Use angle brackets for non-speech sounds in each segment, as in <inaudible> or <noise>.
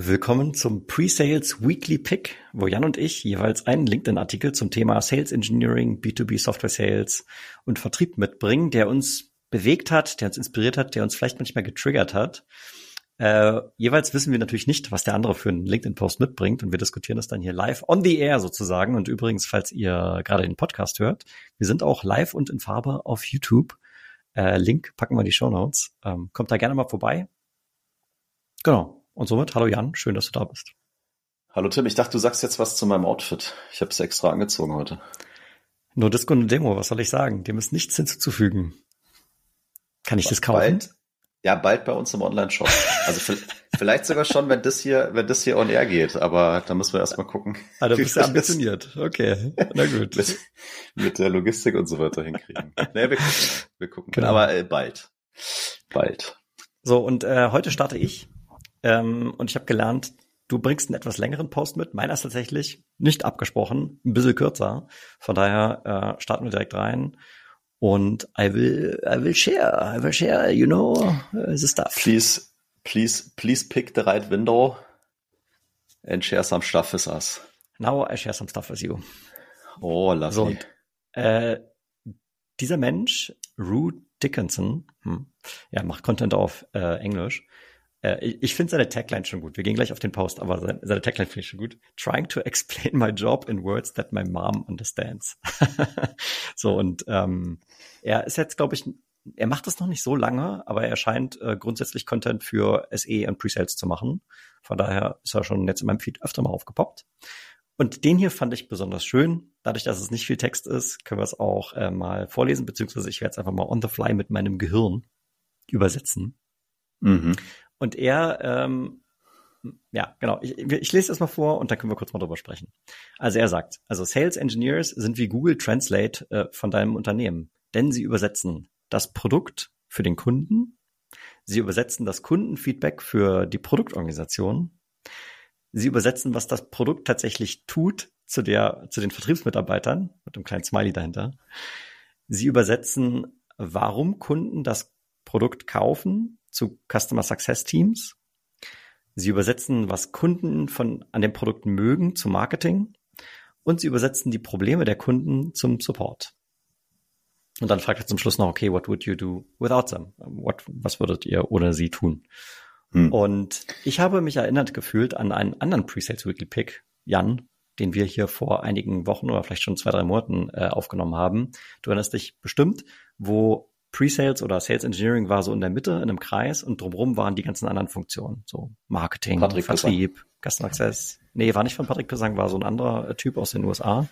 Willkommen zum Pre-Sales Weekly Pick, wo Jan und ich jeweils einen LinkedIn-Artikel zum Thema Sales Engineering, B2B Software Sales und Vertrieb mitbringen, der uns bewegt hat, der uns inspiriert hat, der uns vielleicht manchmal getriggert hat. Äh, jeweils wissen wir natürlich nicht, was der andere für einen LinkedIn-Post mitbringt und wir diskutieren das dann hier live on the air sozusagen. Und übrigens, falls ihr gerade den Podcast hört, wir sind auch live und in Farbe auf YouTube. Äh, Link packen wir in die Show Notes. Ähm, kommt da gerne mal vorbei. Genau. Und somit, hallo Jan, schön, dass du da bist. Hallo Tim, ich dachte, du sagst jetzt was zu meinem Outfit. Ich habe es extra angezogen heute. Nur Disco und Demo, was soll ich sagen? Dem ist nichts hinzuzufügen. Kann ich das kaufen? Bald, ja, bald bei uns im Online-Shop. Also <laughs> vielleicht sogar schon, wenn das hier, wenn das hier on air geht, aber da müssen wir erstmal gucken. Ah, da bist du ambitioniert. Okay, na gut. <laughs> mit, mit, der Logistik und so weiter hinkriegen. <laughs> Nee, wir gucken. Wir gucken. Genau. Aber äh, bald. Bald. So, und äh, heute starte ich ähm, und ich habe gelernt, du bringst einen etwas längeren Post mit. Meiner ist tatsächlich nicht abgesprochen, ein bisschen kürzer. Von daher äh, starten wir direkt rein. Und I will, I will share, I will share, you know, uh, the stuff. Please, please, please pick the right window and share some stuff with us. Now I share some stuff with you. Oh, lovely. So, und, äh, dieser Mensch, Rue Dickinson, hm, ja, macht Content auf äh, Englisch, äh, ich finde seine Tagline schon gut. Wir gehen gleich auf den Post, aber seine, seine Tagline finde ich schon gut. Trying to explain my job in words that my mom understands. <laughs> so, und ähm, er ist jetzt, glaube ich, er macht das noch nicht so lange, aber er scheint äh, grundsätzlich Content für SE und Presales zu machen. Von daher ist er schon jetzt in meinem Feed öfter mal aufgepoppt. Und den hier fand ich besonders schön. Dadurch, dass es nicht viel Text ist, können wir es auch äh, mal vorlesen, beziehungsweise ich werde es einfach mal on the fly mit meinem Gehirn übersetzen. Mhm. Und er, ähm, ja, genau, ich, ich lese das mal vor und dann können wir kurz mal drüber sprechen. Also er sagt, also Sales Engineers sind wie Google Translate äh, von deinem Unternehmen, denn sie übersetzen das Produkt für den Kunden, sie übersetzen das Kundenfeedback für die Produktorganisation, sie übersetzen, was das Produkt tatsächlich tut zu der, zu den Vertriebsmitarbeitern mit einem kleinen Smiley dahinter. Sie übersetzen, warum Kunden das Produkt kaufen zu Customer Success Teams. Sie übersetzen, was Kunden von, an dem Produkt mögen, zu Marketing. Und sie übersetzen die Probleme der Kunden zum Support. Und dann fragt er zum Schluss noch, okay, what would you do without them? What, was würdet ihr ohne sie tun? Hm. Und ich habe mich erinnert gefühlt an einen anderen Pre-Sales Weekly Pick, Jan, den wir hier vor einigen Wochen oder vielleicht schon zwei, drei Monaten äh, aufgenommen haben. Du erinnerst dich bestimmt, wo Pre-Sales oder Sales Engineering war so in der Mitte, in einem Kreis und drumherum waren die ganzen anderen Funktionen. So Marketing, Patrick Vertrieb, Pissang. Customer Access. Nee, war nicht von Patrick Pissang, war so ein anderer Typ aus den USA.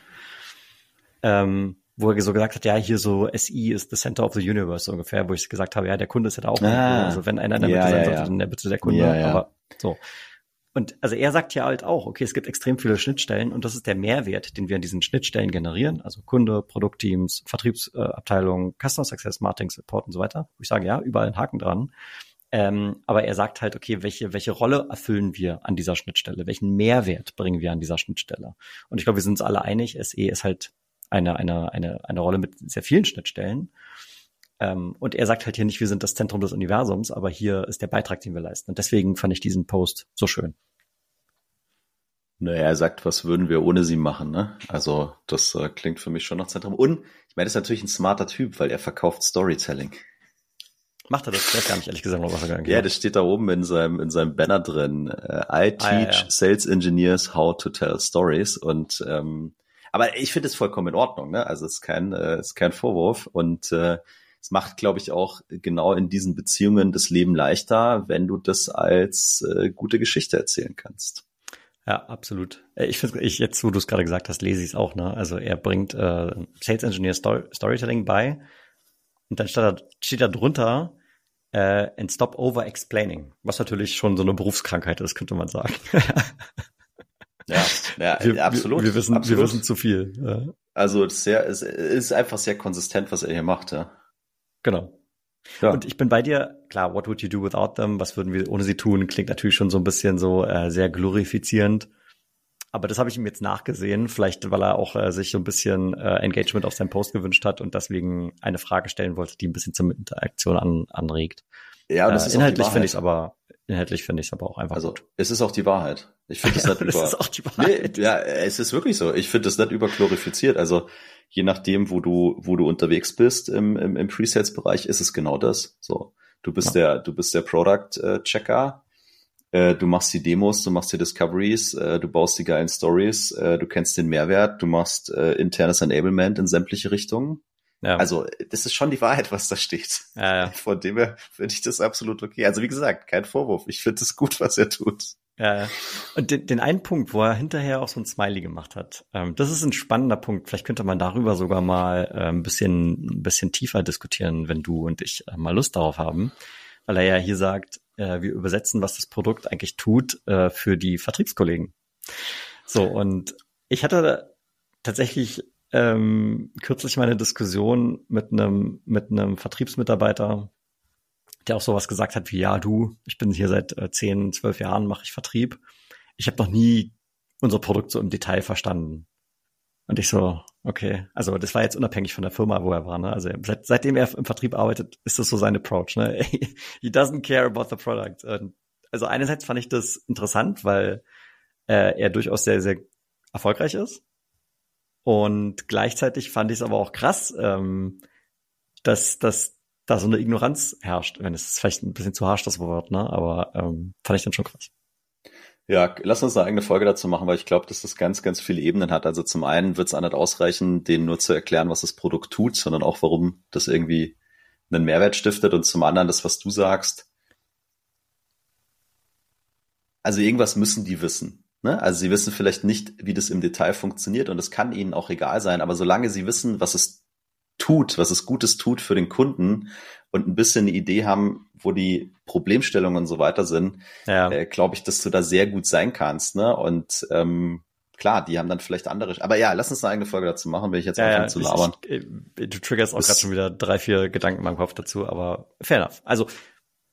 Ähm, wo er so gesagt hat, ja, hier so SI ist the center of the universe so ungefähr, wo ich gesagt habe, ja, der Kunde ist ja da auch. Ah, also wenn einer in der Mitte ja, sein sollte, ja. dann der bitte der Kunde. Ja, aber so. Und also er sagt ja halt auch, okay, es gibt extrem viele Schnittstellen und das ist der Mehrwert, den wir an diesen Schnittstellen generieren, also Kunde, Produktteams, Vertriebsabteilung, Customer Success, Marketing, Support und so weiter. Ich sage, ja, überall ein Haken dran. Ähm, aber er sagt halt, okay, welche, welche Rolle erfüllen wir an dieser Schnittstelle? Welchen Mehrwert bringen wir an dieser Schnittstelle? Und ich glaube, wir sind uns alle einig, SE ist halt eine, eine, eine, eine Rolle mit sehr vielen Schnittstellen. Ähm, und er sagt halt hier nicht, wir sind das Zentrum des Universums, aber hier ist der Beitrag, den wir leisten. Und deswegen fand ich diesen Post so schön. Naja, er sagt, was würden wir ohne sie machen, ne? Also, das äh, klingt für mich schon nach Zentrum. Und ich meine, das ist natürlich ein smarter Typ, weil er verkauft Storytelling. Macht er das? Ich weiß gar nicht, ehrlich gesagt, was er gar nicht Ja, das steht da oben in seinem, in seinem Banner drin. Uh, I teach ah, ja, ja. Sales Engineers how to tell stories. Und ähm, aber ich finde es vollkommen in Ordnung, ne? Also es ist kein, äh, ist kein Vorwurf. Und äh, es macht, glaube ich, auch genau in diesen Beziehungen das Leben leichter, wenn du das als äh, gute Geschichte erzählen kannst. Ja, absolut. Äh, ich finde, ich jetzt, wo du es gerade gesagt hast, lese ich es auch. Ne? Also er bringt äh, Sales Engineer Story Storytelling bei und dann steht da, steht da drunter äh, and stop over explaining, was natürlich schon so eine Berufskrankheit ist, könnte man sagen. <laughs> ja, ja wir, absolut. Wir, wir wissen, absolut. wir wissen zu viel. Ja. Also sehr, es ist einfach sehr konsistent, was er hier macht. Ja. Genau. Ja. Und ich bin bei dir, klar, what would you do without them? Was würden wir ohne sie tun? Klingt natürlich schon so ein bisschen so äh, sehr glorifizierend. Aber das habe ich ihm jetzt nachgesehen, vielleicht weil er auch äh, sich so ein bisschen äh, Engagement auf seinem Post gewünscht hat und deswegen eine Frage stellen wollte, die ein bisschen zur Interaktion an, anregt. Ja, das äh, ist inhaltlich finde ich es aber inhaltlich finde ich es aber auch einfach also, gut. Es ist auch die Wahrheit. Ich finde <laughs> es nicht über. Es ist auch die Wahrheit. Nee, ja, es ist wirklich so. Ich finde es nicht überglorifiziert. Also je nachdem, wo du, wo du unterwegs bist im, im, im Presales-Bereich, ist es genau das. So, du bist ja. der, du bist der Product-Checker. Äh, du machst die Demos, du machst die Discoveries, äh, du baust die geilen Stories, äh, du kennst den Mehrwert, du machst internes Enablement in sämtliche Richtungen. Ja. Also, das ist schon die Wahrheit, was da steht. Ja, ja. Von dem her finde ich das absolut okay. Also, wie gesagt, kein Vorwurf. Ich finde es gut, was er tut. Ja. Und den, den einen Punkt, wo er hinterher auch so ein Smiley gemacht hat, ähm, das ist ein spannender Punkt. Vielleicht könnte man darüber sogar mal äh, ein bisschen, ein bisschen tiefer diskutieren, wenn du und ich äh, mal Lust darauf haben. Weil er ja hier sagt, äh, wir übersetzen, was das Produkt eigentlich tut, äh, für die Vertriebskollegen. So, und ich hatte tatsächlich ähm, kürzlich meine Diskussion mit einem mit einem Vertriebsmitarbeiter, der auch sowas gesagt hat wie, ja, du, ich bin hier seit äh, zehn, zwölf Jahren, mache ich Vertrieb. Ich habe noch nie unser Produkt so im Detail verstanden. Und ich so, okay, also das war jetzt unabhängig von der Firma, wo er war. Ne? Also seit, seitdem er im Vertrieb arbeitet, ist das so sein Approach. Ne? <laughs> He doesn't care about the product. Und also einerseits fand ich das interessant, weil äh, er durchaus sehr, sehr erfolgreich ist. Und gleichzeitig fand ich es aber auch krass, ähm, dass, dass da so eine Ignoranz herrscht. Wenn es vielleicht ein bisschen zu harsch das Wort, ne? Aber ähm, fand ich dann schon krass. Ja, lass uns eine eigene Folge dazu machen, weil ich glaube, dass das ganz, ganz viele Ebenen hat. Also zum einen wird es auch nicht ausreichen, denen nur zu erklären, was das Produkt tut, sondern auch, warum das irgendwie einen Mehrwert stiftet. Und zum anderen das, was du sagst. Also irgendwas müssen die wissen. Ne? Also sie wissen vielleicht nicht, wie das im Detail funktioniert und es kann ihnen auch egal sein, aber solange sie wissen, was es tut, was es Gutes tut für den Kunden und ein bisschen eine Idee haben, wo die Problemstellungen und so weiter sind, ja. äh, glaube ich, dass du da sehr gut sein kannst. Ne? Und ähm, klar, die haben dann vielleicht andere. Aber ja, lass uns eine eigene Folge dazu machen, wenn ich jetzt ja, anfange ja, zu labern. Ich, ich, du triggerst auch gerade schon wieder drei, vier Gedanken in meinem Kopf dazu, aber fair enough. Also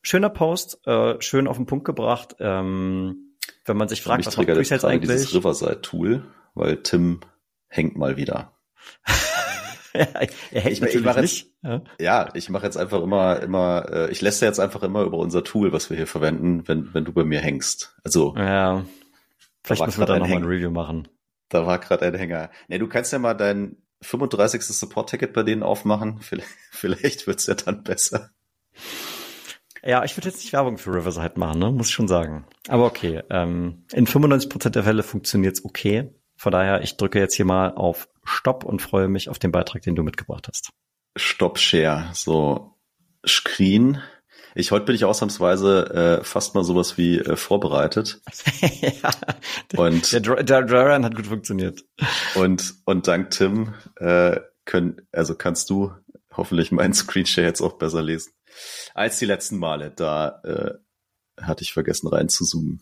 schöner Post, äh, schön auf den Punkt gebracht. Ähm, wenn man sich fragt, was macht Presales eigentlich? Dieses Riverside-Tool, weil Tim hängt mal wieder. <laughs> <laughs> er hängt ich, natürlich ich nicht. ja, ja ich mache jetzt einfach immer, immer, äh, ich lässt jetzt einfach immer über unser Tool, was wir hier verwenden, wenn, wenn du bei mir hängst. Also. Ja. Vielleicht müssen wir da nochmal ein Review machen. Da war gerade ein Hänger. Nee, du kannst ja mal dein 35. Support-Ticket bei denen aufmachen. <laughs> Vielleicht, vielleicht wird's ja dann besser. Ja, ich würde jetzt nicht Werbung für Riverside machen, ne? muss ich schon sagen. Aber okay, ähm, in 95% der Fälle funktioniert's okay. Von daher, ich drücke jetzt hier mal auf Stopp und freue mich auf den Beitrag, den du mitgebracht hast. Stop Share, so Screen. Ich heute bin ich ausnahmsweise äh, fast mal sowas wie äh, vorbereitet. <laughs> ja, und der, der Drawrun hat gut funktioniert. Und und dank Tim äh, können also kannst du hoffentlich meinen Screenshare jetzt auch besser lesen als die letzten Male. Da äh, hatte ich vergessen rein zu zoomen.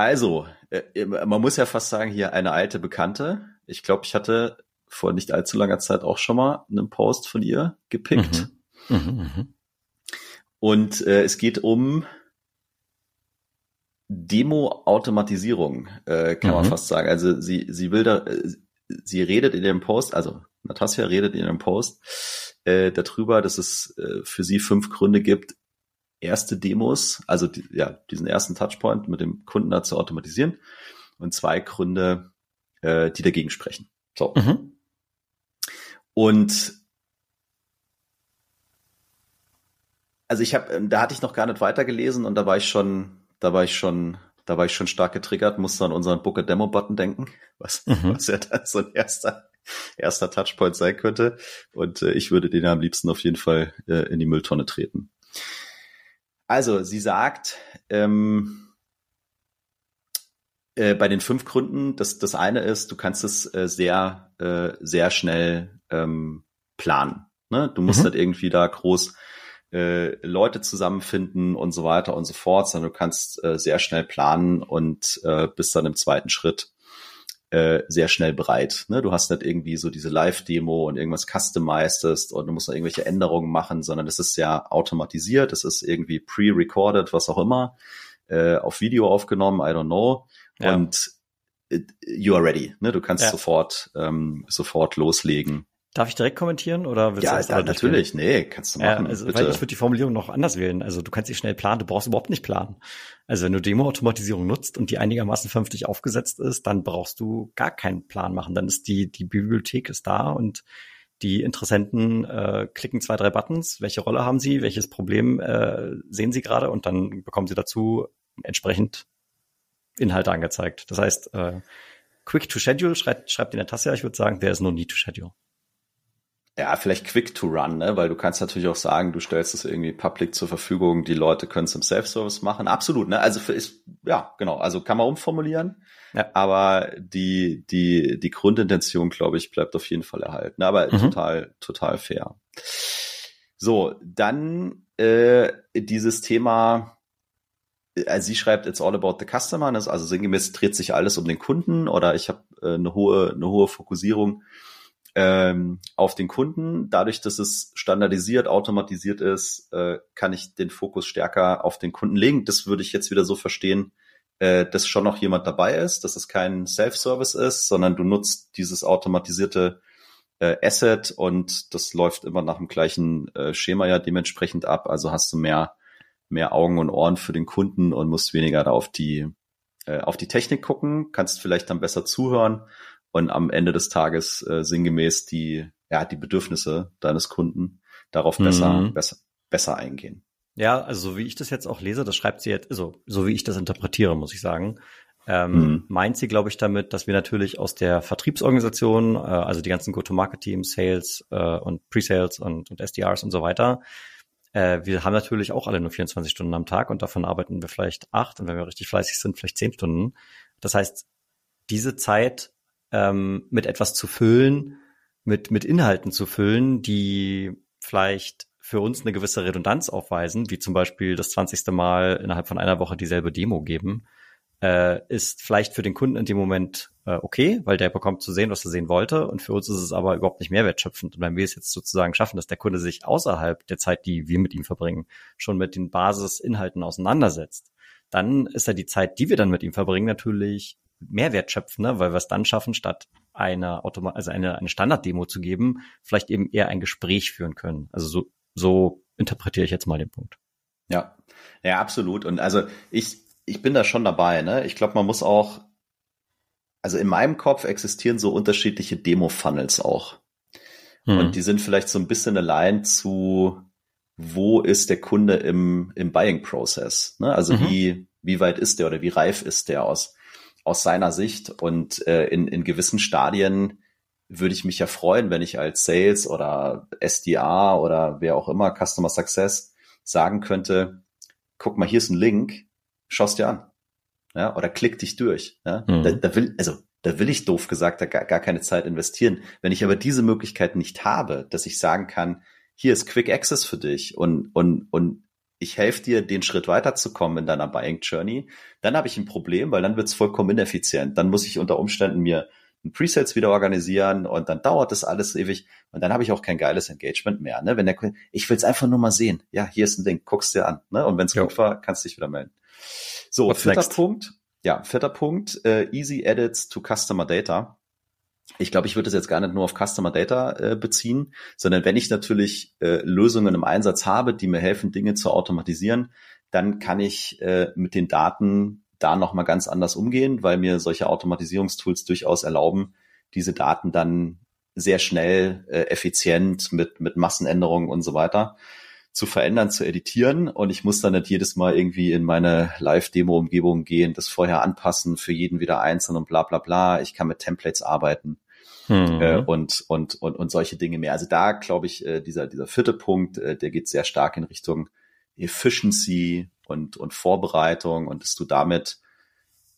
Also, äh, man muss ja fast sagen, hier eine alte Bekannte. Ich glaube, ich hatte vor nicht allzu langer Zeit auch schon mal einen Post von ihr gepickt. Mhm. Mhm, mh. Und äh, es geht um Demo-Automatisierung, äh, kann mhm. man fast sagen. Also sie, sie will da, äh, sie redet in ihrem Post, also Natasja redet in ihrem Post äh, darüber, dass es äh, für sie fünf Gründe gibt, erste Demos, also die, ja, diesen ersten Touchpoint mit dem Kunden da zu automatisieren und zwei Gründe, äh, die dagegen sprechen. So. Mhm. Und also ich habe, da hatte ich noch gar nicht weitergelesen und da war ich schon, da war ich schon, da war ich schon stark getriggert, musste an unseren Booker Demo Button denken, was, mhm. was ja dann so ein erster erster Touchpoint sein könnte. Und äh, ich würde den am liebsten auf jeden Fall äh, in die Mülltonne treten. Also, sie sagt, ähm, äh, bei den fünf Gründen, das, das eine ist, du kannst es äh, sehr, äh, sehr schnell ähm, planen. Ne? Du musst mhm. halt irgendwie da groß äh, Leute zusammenfinden und so weiter und so fort, sondern du kannst äh, sehr schnell planen und äh, bist dann im zweiten Schritt äh, sehr schnell bereit. Ne? Du hast nicht irgendwie so diese Live-Demo und irgendwas customized und du musst noch irgendwelche Änderungen machen, sondern es ist ja automatisiert, es ist irgendwie pre-recorded, was auch immer, äh, auf Video aufgenommen, I don't know. Ja. Und you are ready. Ne? Du kannst ja. sofort, ähm, sofort loslegen Darf ich direkt kommentieren oder willst ja, du das Ja, natürlich. Nee, kannst du machen. Ja, also, bitte. weil ich würde die Formulierung noch anders wählen. Also du kannst dich schnell planen, du brauchst überhaupt nicht planen. Also wenn du Demo-Automatisierung nutzt und die einigermaßen vernünftig aufgesetzt ist, dann brauchst du gar keinen Plan machen. Dann ist die, die Bibliothek ist da und die Interessenten äh, klicken zwei, drei Buttons. Welche Rolle haben sie? Welches Problem äh, sehen sie gerade? Und dann bekommen sie dazu entsprechend Inhalte angezeigt. Das heißt, äh, Quick to Schedule schreibt, schreibt in der Tasse, ich würde sagen, there is no need to schedule. Ja, vielleicht quick to run, ne? weil du kannst natürlich auch sagen, du stellst es irgendwie public zur Verfügung, die Leute können es im Self-Service machen. Absolut, ne? Also für ist, ja, genau, also kann man umformulieren. Ja. Aber die, die, die Grundintention, glaube ich, bleibt auf jeden Fall erhalten. Aber mhm. total, total fair. So, dann äh, dieses Thema, also sie schreibt, it's all about the customer, das, also sinngemäß dreht sich alles um den Kunden oder ich habe äh, eine hohe, eine hohe Fokussierung ähm, auf den Kunden. Dadurch, dass es standardisiert, automatisiert ist, äh, kann ich den Fokus stärker auf den Kunden legen. Das würde ich jetzt wieder so verstehen, äh, dass schon noch jemand dabei ist, dass es kein Self-Service ist, sondern du nutzt dieses automatisierte äh, Asset und das läuft immer nach dem gleichen äh, Schema ja dementsprechend ab. Also hast du mehr, mehr Augen und Ohren für den Kunden und musst weniger da auf die, äh, auf die Technik gucken, kannst vielleicht dann besser zuhören und am Ende des Tages äh, sinngemäß die, ja, die Bedürfnisse deines Kunden darauf besser, mhm. besser, besser eingehen. Ja, also so wie ich das jetzt auch lese, das schreibt sie jetzt, also so wie ich das interpretiere, muss ich sagen, ähm, mhm. meint sie, glaube ich, damit, dass wir natürlich aus der Vertriebsorganisation, äh, also die ganzen Go-to-Market-Teams, Sales äh, und Pre-Sales und, und SDRs und so weiter, äh, wir haben natürlich auch alle nur 24 Stunden am Tag und davon arbeiten wir vielleicht acht und wenn wir richtig fleißig sind, vielleicht zehn Stunden. Das heißt, diese Zeit ähm, mit etwas zu füllen, mit, mit Inhalten zu füllen, die vielleicht für uns eine gewisse Redundanz aufweisen, wie zum Beispiel das 20. Mal innerhalb von einer Woche dieselbe Demo geben, äh, ist vielleicht für den Kunden in dem Moment äh, okay, weil der bekommt zu sehen, was er sehen wollte. Und für uns ist es aber überhaupt nicht mehrwertschöpfend. Und wenn wir es jetzt sozusagen schaffen, dass der Kunde sich außerhalb der Zeit, die wir mit ihm verbringen, schon mit den Basisinhalten auseinandersetzt, dann ist ja die Zeit, die wir dann mit ihm verbringen, natürlich Mehrwert schöpfen, ne? weil wir es dann schaffen, statt eine Automa also eine, eine Standarddemo zu geben, vielleicht eben eher ein Gespräch führen können. Also so, so interpretiere ich jetzt mal den Punkt. Ja, ja, absolut. Und also ich, ich bin da schon dabei. Ne? Ich glaube, man muss auch, also in meinem Kopf existieren so unterschiedliche Demo-Funnels auch. Hm. Und die sind vielleicht so ein bisschen allein zu, wo ist der Kunde im, im Buying-Process? Ne? Also mhm. wie, wie weit ist der oder wie reif ist der aus? Aus seiner Sicht. Und äh, in, in gewissen Stadien würde ich mich ja freuen, wenn ich als Sales oder SDA oder wer auch immer, Customer Success, sagen könnte, guck mal, hier ist ein Link, schaust dir an. Ja, oder klick dich durch. Ja? Mhm. Da, da will, also da will ich doof gesagt da gar, gar keine Zeit investieren. Wenn ich aber diese Möglichkeit nicht habe, dass ich sagen kann, hier ist Quick Access für dich und, und, und ich helfe dir, den Schritt weiterzukommen in deiner Buying Journey, dann habe ich ein Problem, weil dann wird es vollkommen ineffizient. Dann muss ich unter Umständen mir ein Presets wieder organisieren und dann dauert das alles ewig und dann habe ich auch kein geiles Engagement mehr. Ne? Wenn der ich will es einfach nur mal sehen. Ja, hier ist ein Ding, guck's dir an. Ne? Und wenn es gut war, kannst du dich wieder melden. So, What's vierter next? Punkt. Ja, vierter Punkt, äh, Easy Edits to Customer Data ich glaube, ich würde es jetzt gar nicht nur auf Customer Data äh, beziehen, sondern wenn ich natürlich äh, Lösungen im Einsatz habe, die mir helfen, Dinge zu automatisieren, dann kann ich äh, mit den Daten da nochmal ganz anders umgehen, weil mir solche Automatisierungstools durchaus erlauben, diese Daten dann sehr schnell, äh, effizient mit, mit Massenänderungen und so weiter zu verändern, zu editieren. Und ich muss dann nicht jedes Mal irgendwie in meine Live-Demo-Umgebung gehen, das vorher anpassen, für jeden wieder einzeln und bla bla bla. Ich kann mit Templates arbeiten. Mhm. Äh, und, und, und, und solche Dinge mehr. Also da glaube ich, äh, dieser, dieser vierte Punkt, äh, der geht sehr stark in Richtung Efficiency und, und Vorbereitung und dass du damit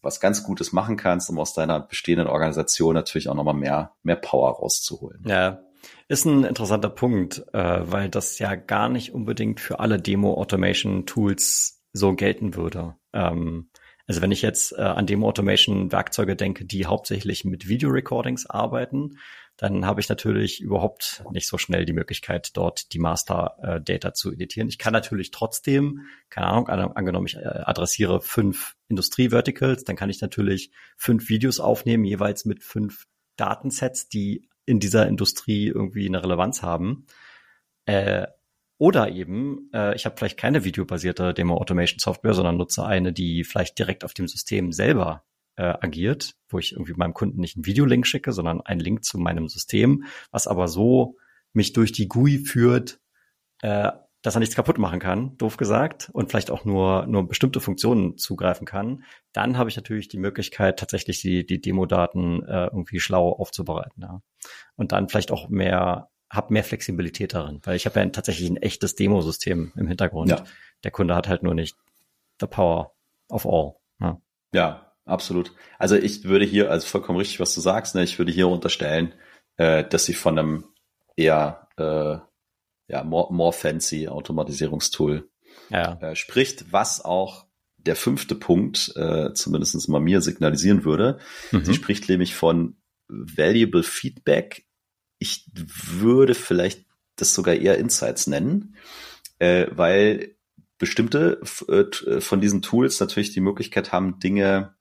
was ganz Gutes machen kannst, um aus deiner bestehenden Organisation natürlich auch nochmal mehr, mehr Power rauszuholen. Ja, ist ein interessanter Punkt, äh, weil das ja gar nicht unbedingt für alle Demo-Automation-Tools so gelten würde. Ähm, also wenn ich jetzt äh, an Demo-Automation-Werkzeuge denke, die hauptsächlich mit Video-Recordings arbeiten, dann habe ich natürlich überhaupt nicht so schnell die Möglichkeit, dort die Master-Data äh, zu editieren. Ich kann natürlich trotzdem, keine Ahnung, an, angenommen, ich äh, adressiere fünf Industrie-Verticals, dann kann ich natürlich fünf Videos aufnehmen, jeweils mit fünf Datensets, die in dieser Industrie irgendwie eine Relevanz haben. Äh, oder eben, äh, ich habe vielleicht keine videobasierte Demo-Automation-Software, sondern nutze eine, die vielleicht direkt auf dem System selber äh, agiert, wo ich irgendwie meinem Kunden nicht einen Videolink schicke, sondern einen Link zu meinem System, was aber so mich durch die GUI führt, äh, dass er nichts kaputt machen kann, doof gesagt, und vielleicht auch nur, nur bestimmte Funktionen zugreifen kann, dann habe ich natürlich die Möglichkeit, tatsächlich die, die Demo-Daten äh, irgendwie schlau aufzubereiten. Ja. Und dann vielleicht auch mehr, habe mehr Flexibilität darin, weil ich habe ja tatsächlich ein echtes Demosystem im Hintergrund. Ja. Der Kunde hat halt nur nicht the power of all. Ja. ja, absolut. Also ich würde hier, also vollkommen richtig, was du sagst, ne? ich würde hier unterstellen, äh, dass sie von einem eher äh, ja, more, more fancy Automatisierungstool ja. äh, spricht, was auch der fünfte Punkt, äh, zumindest mal mir signalisieren würde. Mhm. Sie spricht nämlich von Valuable Feedback. Ich würde vielleicht das sogar eher Insights nennen, äh, weil bestimmte äh, von diesen Tools natürlich die Möglichkeit haben, Dinge,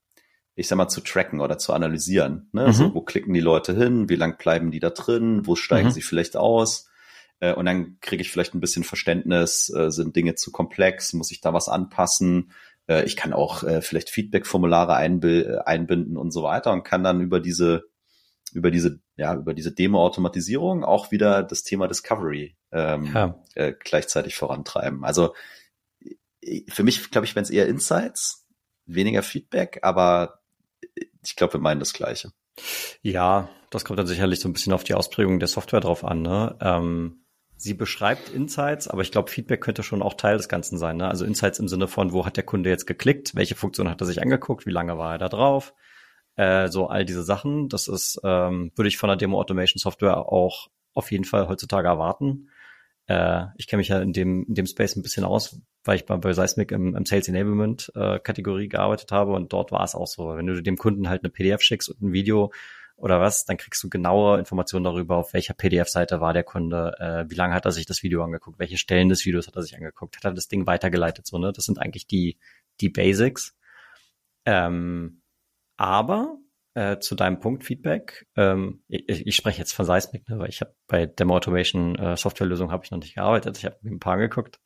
ich sag mal, zu tracken oder zu analysieren. Ne? Also, mhm. Also, wo klicken die Leute hin? Wie lang bleiben die da drin? Wo steigen mhm. sie vielleicht aus? Äh, und dann kriege ich vielleicht ein bisschen Verständnis, äh, sind Dinge zu komplex, muss ich da was anpassen? Äh, ich kann auch äh, vielleicht Feedback-Formulare äh, einbinden und so weiter und kann dann über diese über diese ja über diese Demo-Automatisierung auch wieder das Thema Discovery ähm, ja. äh, gleichzeitig vorantreiben. Also für mich glaube ich, wenn es eher Insights, weniger Feedback, aber ich glaube, wir meinen das Gleiche. Ja, das kommt dann sicherlich so ein bisschen auf die Ausprägung der Software drauf an. Ne? Ähm, sie beschreibt Insights, aber ich glaube, Feedback könnte schon auch Teil des Ganzen sein. Ne? Also Insights im Sinne von, wo hat der Kunde jetzt geklickt, welche Funktion hat er sich angeguckt, wie lange war er da drauf, äh, so all diese Sachen. Das ist, ähm, würde ich von der Demo Automation Software auch auf jeden Fall heutzutage erwarten. Äh, ich kenne mich ja in dem, in dem Space ein bisschen aus, weil ich bei, bei Seismic im, im Sales Enablement äh, Kategorie gearbeitet habe und dort war es auch so. Wenn du dem Kunden halt eine PDF schickst und ein Video, oder was, dann kriegst du genaue Informationen darüber, auf welcher PDF-Seite war der Kunde, äh, wie lange hat er sich das Video angeguckt, welche Stellen des Videos hat er sich angeguckt, hat er das Ding weitergeleitet, so, ne? Das sind eigentlich die, die Basics. Ähm, aber äh, zu deinem Punkt Feedback, ähm, ich, ich spreche jetzt von Seismic, ne, weil ich habe bei Demo Automation äh, Softwarelösung habe ich noch nicht gearbeitet, ich habe mir ein paar angeguckt.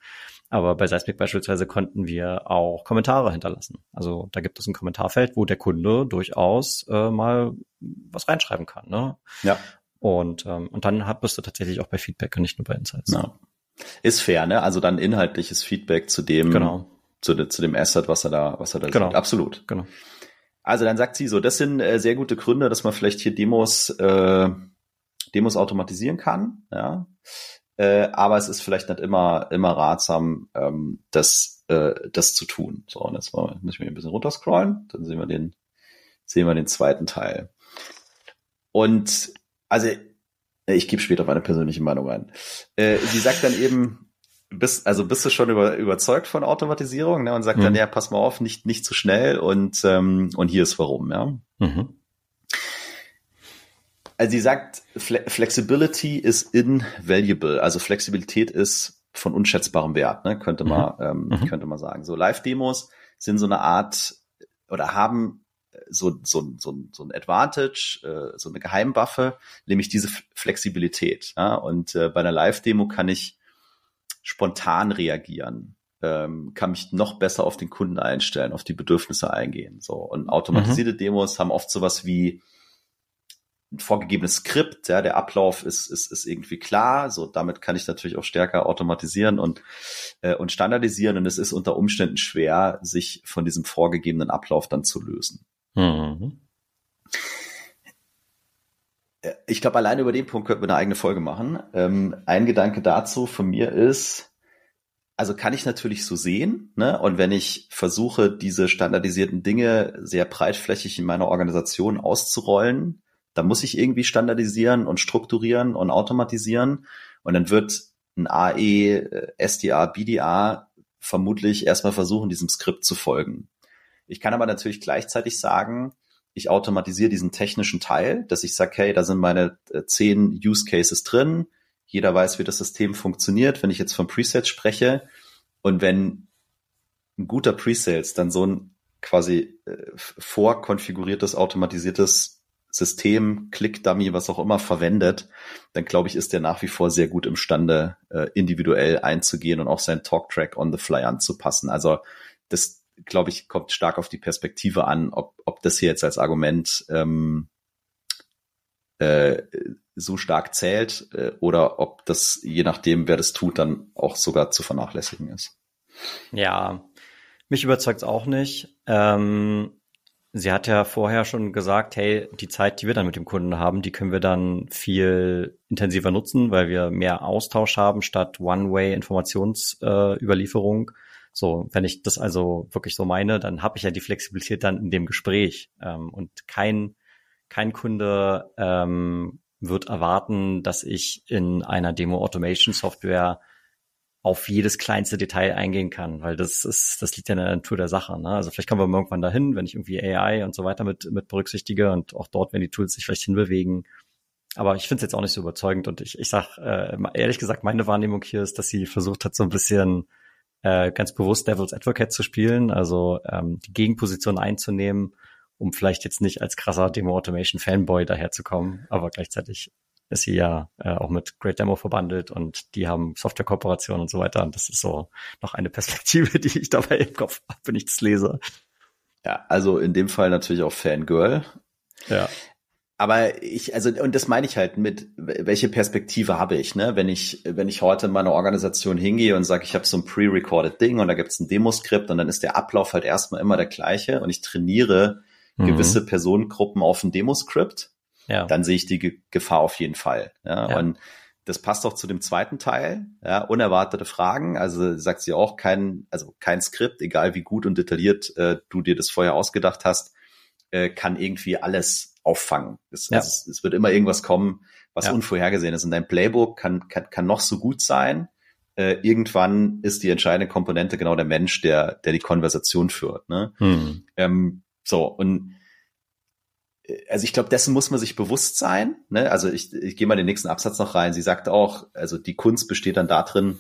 Aber bei Seismic beispielsweise konnten wir auch Kommentare hinterlassen. Also da gibt es ein Kommentarfeld, wo der Kunde durchaus äh, mal was reinschreiben kann. Ne? Ja. Und, ähm, und dann bist du tatsächlich auch bei Feedback und nicht nur bei Insights. Ja. Ist fair, ne? Also dann inhaltliches Feedback zu dem, genau. zu, zu dem Asset, was er da, was er da genau. sieht. Absolut. Genau. Also dann sagt sie so, das sind äh, sehr gute Gründe, dass man vielleicht hier Demos, äh, Demos automatisieren kann. Ja. Äh, aber es ist vielleicht nicht immer, immer ratsam, ähm, das, äh, das zu tun. So, und jetzt mal, muss ich mir ein bisschen runterscrollen, dann sehen wir den, sehen wir den zweiten Teil. Und also ich gebe später meine persönliche Meinung ein. Äh, sie sagt dann eben, bist, also bist du schon über, überzeugt von Automatisierung ne, und sagt mhm. dann, ja, pass mal auf, nicht, nicht zu schnell und, ähm, und hier ist warum, ja. Mhm. Also sie sagt, Flexibility is invaluable. Also Flexibilität ist von unschätzbarem Wert, ne? könnte man, mhm. ähm, mhm. könnte man sagen. So Live-Demos sind so eine Art oder haben so, so, so, so ein Advantage, äh, so eine Geheimwaffe, nämlich diese Flexibilität. Ja? Und äh, bei einer Live-Demo kann ich spontan reagieren, ähm, kann mich noch besser auf den Kunden einstellen, auf die Bedürfnisse eingehen. So und automatisierte mhm. Demos haben oft sowas wie ein vorgegebenes Skript, ja, der Ablauf ist, ist, ist irgendwie klar, so damit kann ich natürlich auch stärker automatisieren und, äh, und standardisieren und es ist unter Umständen schwer, sich von diesem vorgegebenen Ablauf dann zu lösen. Mhm. Äh, ich glaube, alleine über den Punkt könnten wir eine eigene Folge machen. Ähm, ein Gedanke dazu von mir ist, also kann ich natürlich so sehen, ne? Und wenn ich versuche, diese standardisierten Dinge sehr breitflächig in meiner Organisation auszurollen, da muss ich irgendwie standardisieren und strukturieren und automatisieren. Und dann wird ein AE, äh, SDA, BDA vermutlich erstmal versuchen, diesem Skript zu folgen. Ich kann aber natürlich gleichzeitig sagen, ich automatisiere diesen technischen Teil, dass ich sage, hey, da sind meine äh, zehn Use Cases drin. Jeder weiß, wie das System funktioniert, wenn ich jetzt von Presets spreche. Und wenn ein guter Presales dann so ein quasi äh, vorkonfiguriertes, automatisiertes System, Click-Dummy, was auch immer verwendet, dann glaube ich, ist der nach wie vor sehr gut imstande, äh, individuell einzugehen und auch seinen Talk-Track on the fly anzupassen. Also das, glaube ich, kommt stark auf die Perspektive an, ob, ob das hier jetzt als Argument ähm, äh, so stark zählt äh, oder ob das, je nachdem, wer das tut, dann auch sogar zu vernachlässigen ist. Ja, mich überzeugt es auch nicht. Ähm, sie hat ja vorher schon gesagt, hey, die Zeit, die wir dann mit dem Kunden haben, die können wir dann viel intensiver nutzen, weil wir mehr Austausch haben statt One-Way-Informationsüberlieferung. Äh, so, wenn ich das also wirklich so meine, dann habe ich ja die Flexibilität dann in dem Gespräch ähm, und kein kein Kunde ähm, wird erwarten, dass ich in einer Demo Automation Software auf jedes kleinste Detail eingehen kann, weil das ist, das liegt ja in der Natur der Sache. Ne? Also vielleicht kommen wir irgendwann dahin, wenn ich irgendwie AI und so weiter mit, mit berücksichtige und auch dort, wenn die Tools sich vielleicht hinbewegen. Aber ich finde es jetzt auch nicht so überzeugend und ich, ich sag äh, ehrlich gesagt, meine Wahrnehmung hier ist, dass sie versucht hat, so ein bisschen äh, ganz bewusst Devil's Advocate zu spielen, also ähm, die Gegenposition einzunehmen um vielleicht jetzt nicht als krasser Demo Automation Fanboy daherzukommen, aber gleichzeitig ist sie ja äh, auch mit Great Demo verbandelt und die haben Software-Kooperationen und so weiter. Und das ist so noch eine Perspektive, <laughs> die ich dabei im Kopf habe, wenn ich das lese. Ja, also in dem Fall natürlich auch Fangirl. Ja. Aber ich, also, und das meine ich halt mit, welche Perspektive habe ich, ne? Wenn ich, wenn ich heute in meine Organisation hingehe und sage, ich habe so ein pre-recorded Ding und da gibt es ein Demoskript und dann ist der Ablauf halt erstmal immer der gleiche und ich trainiere mhm. gewisse Personengruppen auf ein Demoskript, ja. dann sehe ich die Ge Gefahr auf jeden Fall. Ja? ja. Und das passt auch zu dem zweiten Teil, ja, unerwartete Fragen. Also sagt sie auch kein, also kein Skript, egal wie gut und detailliert äh, du dir das vorher ausgedacht hast, äh, kann irgendwie alles auffangen. Es, ja. es, es wird immer irgendwas kommen, was ja. unvorhergesehen ist. Und dein Playbook kann, kann, kann noch so gut sein. Äh, irgendwann ist die entscheidende Komponente genau der Mensch, der, der die Konversation führt. Ne? Hm. Ähm, so, und also ich glaube, dessen muss man sich bewusst sein. Ne? Also ich, ich gehe mal den nächsten Absatz noch rein. Sie sagt auch, also die Kunst besteht dann darin,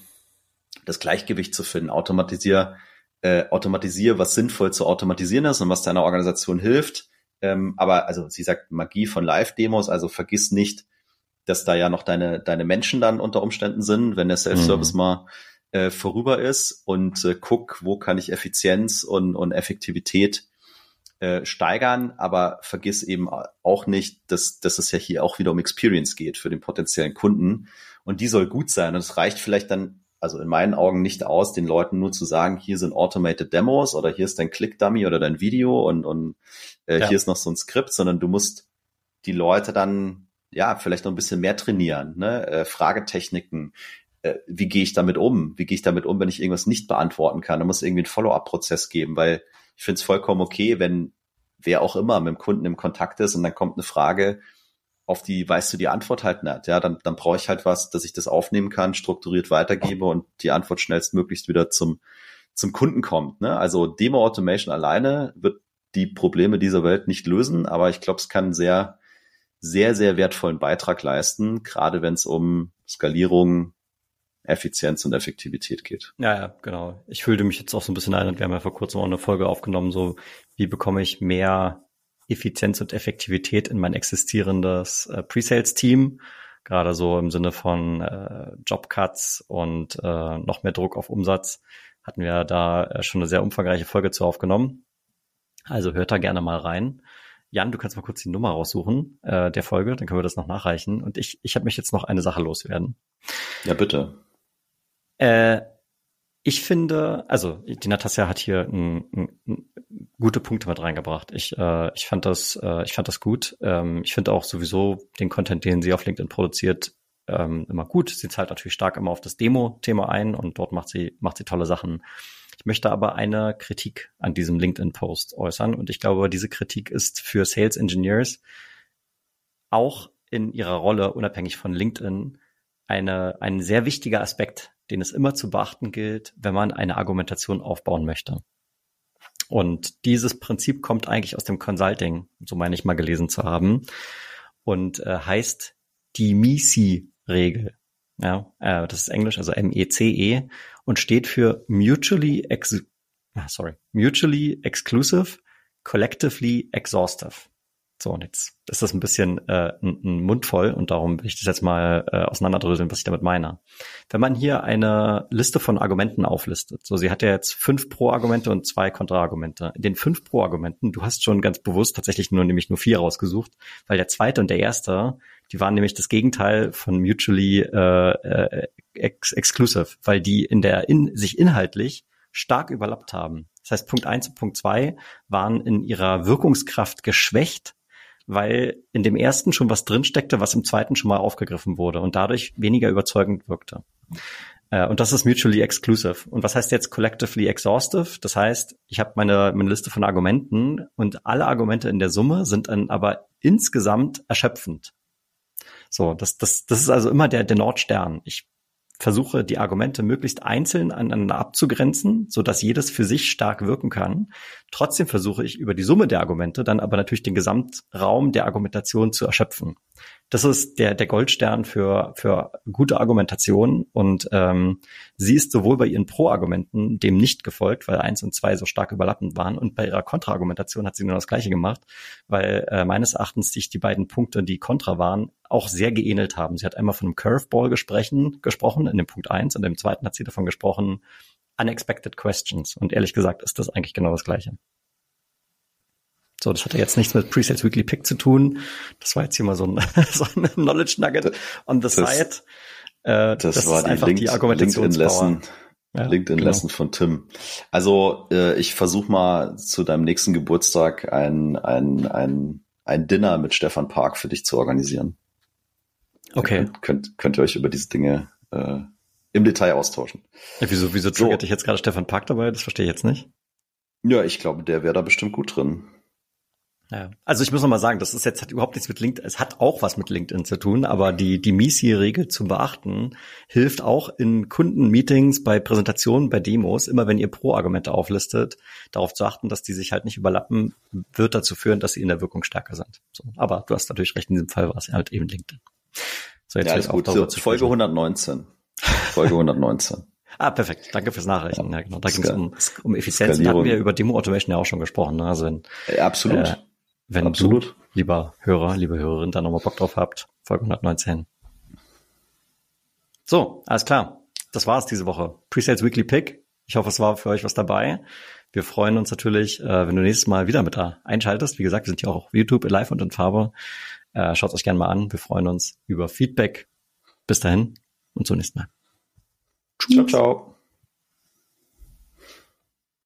das Gleichgewicht zu finden. Automatisier, äh, automatisier, was sinnvoll zu automatisieren ist und was deiner Organisation hilft. Ähm, aber also sie sagt Magie von Live-Demos, also vergiss nicht, dass da ja noch deine, deine Menschen dann unter Umständen sind, wenn der Self-Service mhm. mal äh, vorüber ist und äh, guck, wo kann ich Effizienz und, und Effektivität äh, steigern, aber vergiss eben auch nicht, dass, dass es ja hier auch wieder um Experience geht für den potenziellen Kunden und die soll gut sein und es reicht vielleicht dann also in meinen Augen nicht aus, den Leuten nur zu sagen, hier sind automated Demos oder hier ist dein Click-Dummy oder dein Video und, und äh, ja. hier ist noch so ein Skript, sondern du musst die Leute dann ja vielleicht noch ein bisschen mehr trainieren, ne? Äh, Fragetechniken, wie gehe ich damit um? Wie gehe ich damit um, wenn ich irgendwas nicht beantworten kann? Da muss irgendwie ein Follow-up-Prozess geben, weil ich finde es vollkommen okay, wenn wer auch immer mit dem Kunden im Kontakt ist und dann kommt eine Frage, auf die weißt du die Antwort halt nicht. Ja, dann, dann brauche ich halt was, dass ich das aufnehmen kann, strukturiert weitergebe und die Antwort schnellstmöglichst wieder zum, zum Kunden kommt. Ne? Also Demo Automation alleine wird die Probleme dieser Welt nicht lösen, aber ich glaube, es kann sehr, sehr, sehr wertvollen Beitrag leisten, gerade wenn es um Skalierung, Effizienz und Effektivität geht. Ja, ja, genau. Ich fühlte mich jetzt auch so ein bisschen ein, und wir haben ja vor kurzem auch eine Folge aufgenommen, so wie bekomme ich mehr Effizienz und Effektivität in mein existierendes äh, Pre-Sales-Team, gerade so im Sinne von äh, Jobcuts und äh, noch mehr Druck auf Umsatz, hatten wir da äh, schon eine sehr umfangreiche Folge zu aufgenommen. Also hört da gerne mal rein. Jan, du kannst mal kurz die Nummer raussuchen äh, der Folge, dann können wir das noch nachreichen. Und ich, ich habe mich jetzt noch eine Sache loswerden. Ja, bitte. Äh, ich finde, also die Natasja hat hier ein, ein, ein gute Punkte mit reingebracht. Ich, äh, ich fand das, äh, ich fand das gut. Ähm, ich finde auch sowieso den Content, den sie auf LinkedIn produziert, ähm, immer gut. Sie zahlt natürlich stark immer auf das Demo-Thema ein und dort macht sie, macht sie tolle Sachen. Ich möchte aber eine Kritik an diesem LinkedIn-Post äußern und ich glaube, diese Kritik ist für Sales Engineers auch in ihrer Rolle unabhängig von LinkedIn eine, ein sehr wichtiger Aspekt den es immer zu beachten gilt, wenn man eine Argumentation aufbauen möchte. Und dieses Prinzip kommt eigentlich aus dem Consulting, so meine ich mal gelesen zu haben, und äh, heißt die MECE-Regel. Ja, äh, das ist Englisch, also M-E-C-E -E, und steht für Mutually, ex ah, sorry, Mutually Exclusive, Collectively Exhaustive. So, und jetzt ist das ein bisschen äh, ein, Mund voll und darum will ich das jetzt mal äh, auseinanderdröseln, was ich damit meine. Wenn man hier eine Liste von Argumenten auflistet, so sie hat ja jetzt fünf Pro-Argumente und zwei Kontra-Argumente. In den fünf Pro-Argumenten, du hast schon ganz bewusst tatsächlich nur nämlich nur vier rausgesucht, weil der zweite und der erste, die waren nämlich das Gegenteil von mutually äh, äh, ex exclusive, weil die in der in sich inhaltlich stark überlappt haben. Das heißt, Punkt eins und Punkt zwei waren in ihrer Wirkungskraft geschwächt weil in dem ersten schon was drinsteckte, was im zweiten schon mal aufgegriffen wurde und dadurch weniger überzeugend wirkte. Äh, und das ist mutually exclusive. Und was heißt jetzt collectively exhaustive? Das heißt, ich habe meine, meine Liste von Argumenten und alle Argumente in der Summe sind dann aber insgesamt erschöpfend. So, das, das, das ist also immer der, der Nordstern. Ich versuche die Argumente möglichst einzeln aneinander abzugrenzen, so dass jedes für sich stark wirken kann. Trotzdem versuche ich über die Summe der Argumente dann aber natürlich den Gesamtraum der Argumentation zu erschöpfen das ist der, der Goldstern für, für gute Argumentation und ähm, sie ist sowohl bei ihren Pro-Argumenten dem nicht gefolgt, weil eins und zwei so stark überlappend waren und bei ihrer Kontra-Argumentation hat sie nur das Gleiche gemacht, weil äh, meines Erachtens sich die beiden Punkte, die Kontra waren, auch sehr geähnelt haben. Sie hat einmal von einem Curveball gesprochen, gesprochen in dem Punkt eins und im zweiten hat sie davon gesprochen, unexpected questions und ehrlich gesagt ist das eigentlich genau das Gleiche. So, das hatte jetzt nichts mit Presales Weekly Pick zu tun. Das war jetzt hier mal so ein, <laughs> so ein Knowledge Nugget on the das, side. Äh, das, das war die, Link, die LinkedIn Lesson. Ja, LinkedIn genau. Lesson von Tim. Also äh, ich versuche mal zu deinem nächsten Geburtstag ein, ein, ein, ein Dinner mit Stefan Park für dich zu organisieren. Okay. Könnt, könnt, könnt ihr euch über diese Dinge äh, im Detail austauschen. Ja, wieso, wieso triggert so. dich jetzt gerade Stefan Park dabei? Das verstehe ich jetzt nicht. Ja, ich glaube, der wäre da bestimmt gut drin. Ja. Also ich muss noch mal sagen, das ist jetzt hat überhaupt nichts mit LinkedIn, es hat auch was mit LinkedIn zu tun, aber die die MISI-Regel zu beachten hilft auch in Kundenmeetings, bei Präsentationen, bei Demos, immer wenn ihr Pro-Argumente auflistet, darauf zu achten, dass die sich halt nicht überlappen, wird dazu führen, dass sie in der Wirkung stärker sind. So, aber du hast natürlich recht, in diesem Fall war es halt eben LinkedIn. So, jetzt ja, ist gut. So, Folge 119. Folge 119. <laughs> Ah, perfekt. Danke fürs Nachrechnen. Ja, genau. Da ging es um, um Effizienz. Da hatten wir über Demo Automation ja auch schon gesprochen. Ne? Also wenn, ja, absolut. Äh, wenn Absolut. du, lieber Hörer, liebe Hörerin, da nochmal Bock drauf habt, Folge 119. So, alles klar. Das war's diese Woche. Presales Weekly Pick. Ich hoffe, es war für euch was dabei. Wir freuen uns natürlich, äh, wenn du nächstes Mal wieder mit da einschaltest. Wie gesagt, wir sind ja auch auf YouTube live und in Farbe. Äh, Schaut euch gerne mal an. Wir freuen uns über Feedback. Bis dahin und zum nächsten Mal. Tschüss. Ciao, ciao.